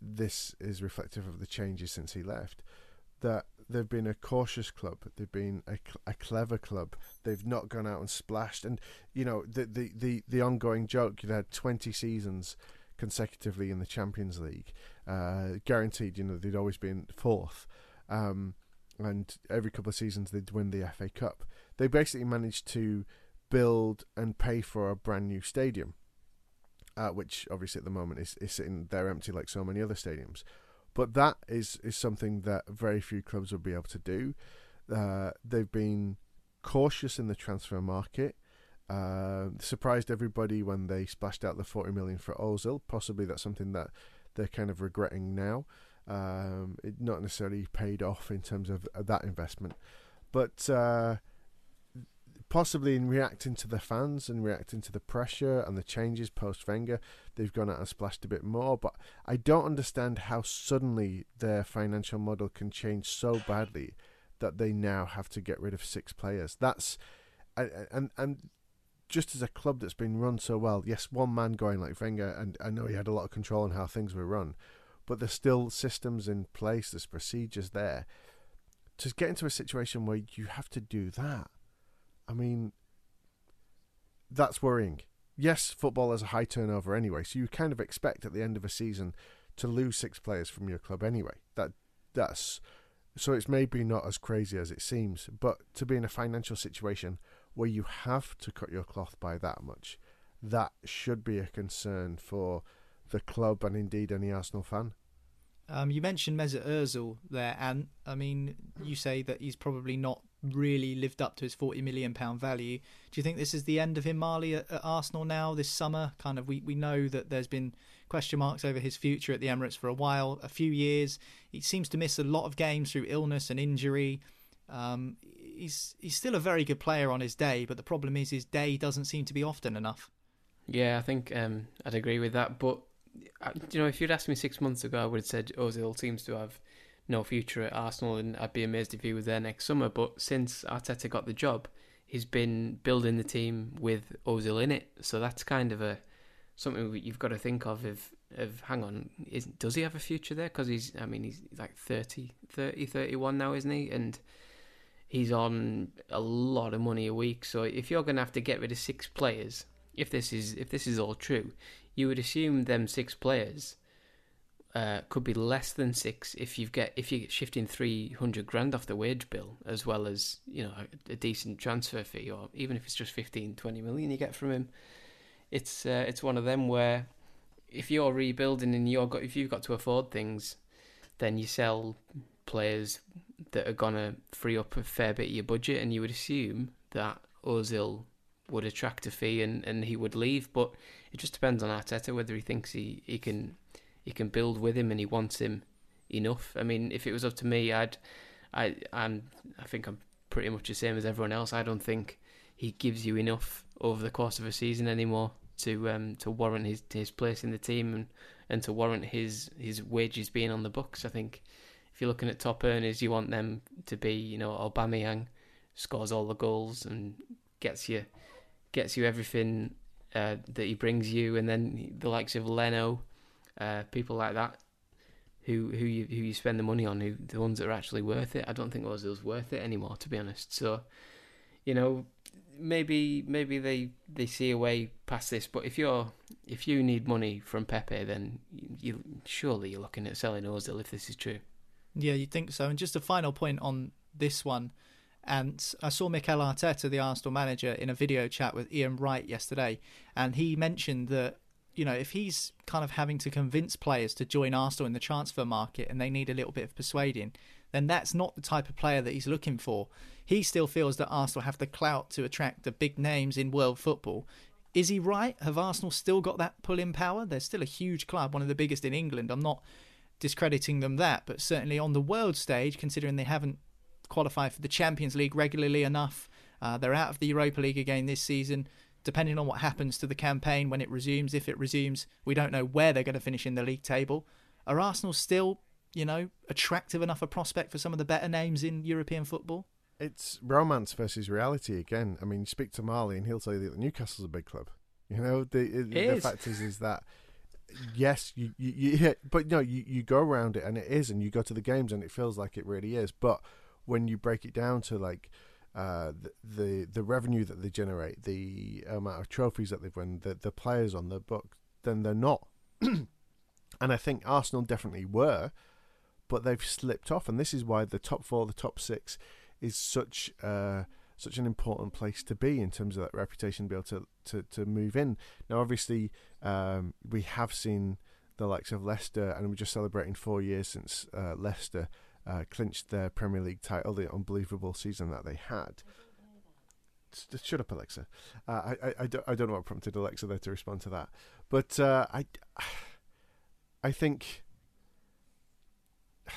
this is reflective of the changes since he left. That they've been a cautious club. They've been a, a clever club. They've not gone out and splashed. And you know the the the, the ongoing joke. You had twenty seasons consecutively in the Champions League, uh, guaranteed. You know they'd always been fourth. Um, and every couple of seasons they'd win the FA Cup. They basically managed to build and pay for a brand new stadium, uh, which obviously at the moment is, is sitting there empty like so many other stadiums. But that is, is something that very few clubs will be able to do. Uh, they've been cautious in the transfer market. Uh, surprised everybody when they splashed out the 40 million for Ozil. Possibly that's something that they're kind of regretting now. Um, it not necessarily paid off in terms of, of that investment, but uh, possibly in reacting to the fans and reacting to the pressure and the changes post Wenger, they've gone out and splashed a bit more. But I don't understand how suddenly their financial model can change so badly that they now have to get rid of six players. That's and and, just as a club that's been run so well, yes, one man going like Wenger, and I know he had a lot of control on how things were run, but there's still systems in place, there's procedures there. To get into a situation where you have to do that, I mean, that's worrying. Yes, football has a high turnover anyway, so you kind of expect at the end of a season to lose six players from your club anyway. That that's so it's maybe not as crazy as it seems, but to be in a financial situation where you have to cut your cloth by that much, that should be a concern for the club and indeed any Arsenal fan.
Um, you mentioned Mesut Ozil there, and I mean, you say that he's probably not really lived up to his forty million pound value. Do you think this is the end of him, Marley, at, at Arsenal now this summer? Kind of, we we know that there's been question marks over his future at the Emirates for a while, a few years. He seems to miss a lot of games through illness and injury. Um, he's he's still a very good player on his day, but the problem is his day doesn't seem to be often enough.
Yeah, I think um, I'd agree with that. But uh, you know, if you'd asked me six months ago, I would have said Ozil seems to have no future at Arsenal, and I'd be amazed if he was there next summer. But since Arteta got the job, he's been building the team with Ozil in it. So that's kind of a something you've got to think of. If, of hang on, is, does he have a future there? Because he's, I mean, he's like 30, 30, 31 now, isn't he? And he's on a lot of money a week. So if you're going to have to get rid of six players, if this is if this is all true, you would assume them six players uh, could be less than six if you get if you get shifting three hundred grand off the wage bill as well as you know a, a, decent transfer fee or even if it's just 15, 20 million you get from him. It's uh, it's one of them where if you're rebuilding and you're got if you've got to afford things, then you sell players that are gonna free up a fair bit of your budget, and you would assume that Ozil would attract a fee and, and he would leave, but it just depends on Arteta whether he thinks he, he can he can build with him and he wants him enough. I mean, if it was up to me, I'd I I'm I think I'm pretty much the same as everyone else. I don't think he gives you enough over the course of a season anymore to um to warrant his his place in the team and, and to warrant his his wages being on the books. I think if you're looking at top earners, you want them to be you know Aubameyang scores all the goals and gets you gets you everything uh, that he brings you, and then the likes of Leno, uh, people like that, who who you who you spend the money on, who the ones that are actually worth it. I don't think Ozil's worth it anymore, to be honest. So, you know, maybe maybe they they see a way past this. But if you're if you need money from Pepe, then you, surely you're looking at selling Ozil if this is true.
Yeah, you think so. And just a final point on this one. And I saw Mikel Arteta, the Arsenal manager, in a video chat with Ian Wright yesterday, and he mentioned that you know if he's kind of having to convince players to join Arsenal in the transfer market and they need a little bit of persuading, then that's not the type of player that he's looking for. He still feels that Arsenal have the clout to attract the big names in world football. Is he right? Have Arsenal still got that pull-in power? They're still a huge club, one of the biggest in England. I'm not discrediting them that, but certainly on the world stage, considering they haven't qualified for the Champions League regularly enough. Uh, they're out of the Europa League again this season. Depending on what happens to the campaign when it resumes, if it resumes, we don't know where they're going to finish in the league table. Are Arsenal still, you know, attractive enough a prospect for some of the better names in European football?
It's romance versus reality again. I mean, you speak to Marley and he'll tell you that Newcastle's a big club. You know, the the fact is is that yes, you, you, you but no, you, you go around it and it is, and you go to the games and it feels like it really is. But when you break it down to like uh, the, the, the revenue that they generate, the amount of trophies that they've won, the the players on the book, then they're not. and I think Arsenal definitely were, but they've slipped off, and this is why the top four, the top six, is such uh, such an important place to be in terms of that reputation, to be able to to, to move in. Now, obviously, um, we have seen the likes of Leicester, and we're just celebrating four years since uh, Leicester uh, clinched their Premier League title, the unbelievable season that they had. Just shut up, Alexa. Uh, I, I, I, don't, I don't know what prompted Alexa there to respond to that, but uh, I, I think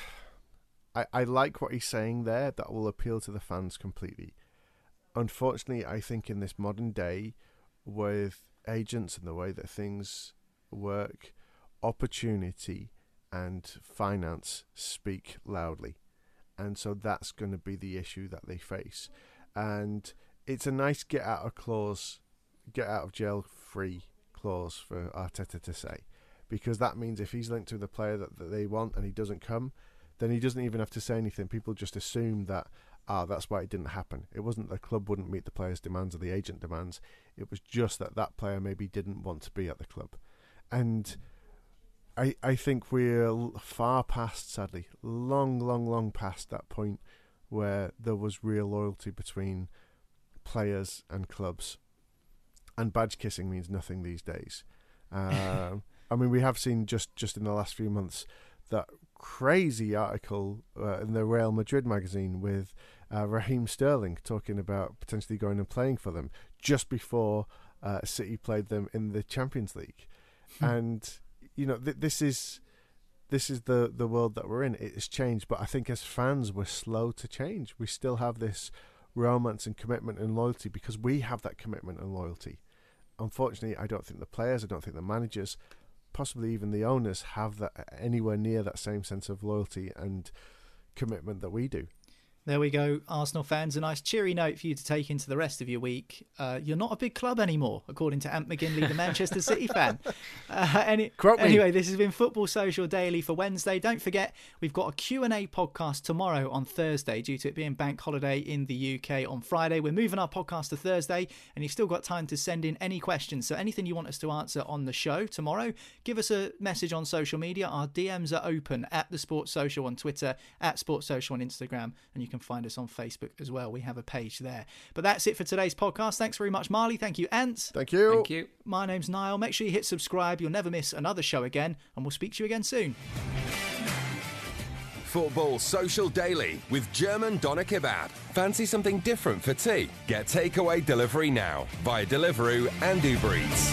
I, I like what he's saying there. That will appeal to the fans completely. Unfortunately, I think in this modern day, with agents and the way that things work, opportunity and finance speak loudly. And so that's going to be the issue that they face. And it's a nice get out of clause, get out of jail free clause for Arteta to say. Because that means if he's linked to the player that, that they want and he doesn't come, then he doesn't even have to say anything. People just assume that, ah, that's why it didn't happen. It wasn't the club wouldn't meet the player's demands or the agent demands. It was just that that player maybe didn't want to be at the club. And I, I think we're far past, sadly, long, long, long past that point where there was real loyalty between players and clubs. And badge kissing means nothing these days. Um, I mean, we have seen just, just in the last few months that crazy article uh, in the Real Madrid magazine with uh, Raheem Sterling talking about potentially going and playing for them just before uh, City played them in the Champions League. Hmm. and you know, th- this is this is the the world that we're in. It has changed, but I think as fans, we're slow to change. We still have this romance and commitment and loyalty because we have that commitment and loyalty, unfortunately, I don't think the players, I don't think the managers, possibly even the owners, have that anywhere near that same sense of loyalty and commitment that we do.
There we go, Arsenal fans. A nice cheery note for you to take into the rest of your week. Uh, you're not a big club anymore, according to Ant McGinley, the Manchester City fan. Uh, any, anyway, this has been Football Social Daily for Wednesday. Don't forget, we've got a Q&A podcast tomorrow on Thursday due to it being bank holiday in the UK on Friday. We're moving our podcast to Thursday, and you've still got time to send in any questions. So anything you want us to answer on the show tomorrow, give us a message on social media. Our DMs are open at the Sports Social on Twitter, at Sports Social on Instagram, and you can find us on Facebook as well. We have a page there. But that's it for today's podcast. Thanks very much, Marley. Thank you, Ant.
Thank you.
Thank you.
My name's Niall. Make sure you hit subscribe. You'll never miss another show again, and we'll speak to you again soon.
Football Social Daily with German Doner Kebab. Fancy something different for tea? Get takeaway delivery now via Deliveroo and Uber Eats.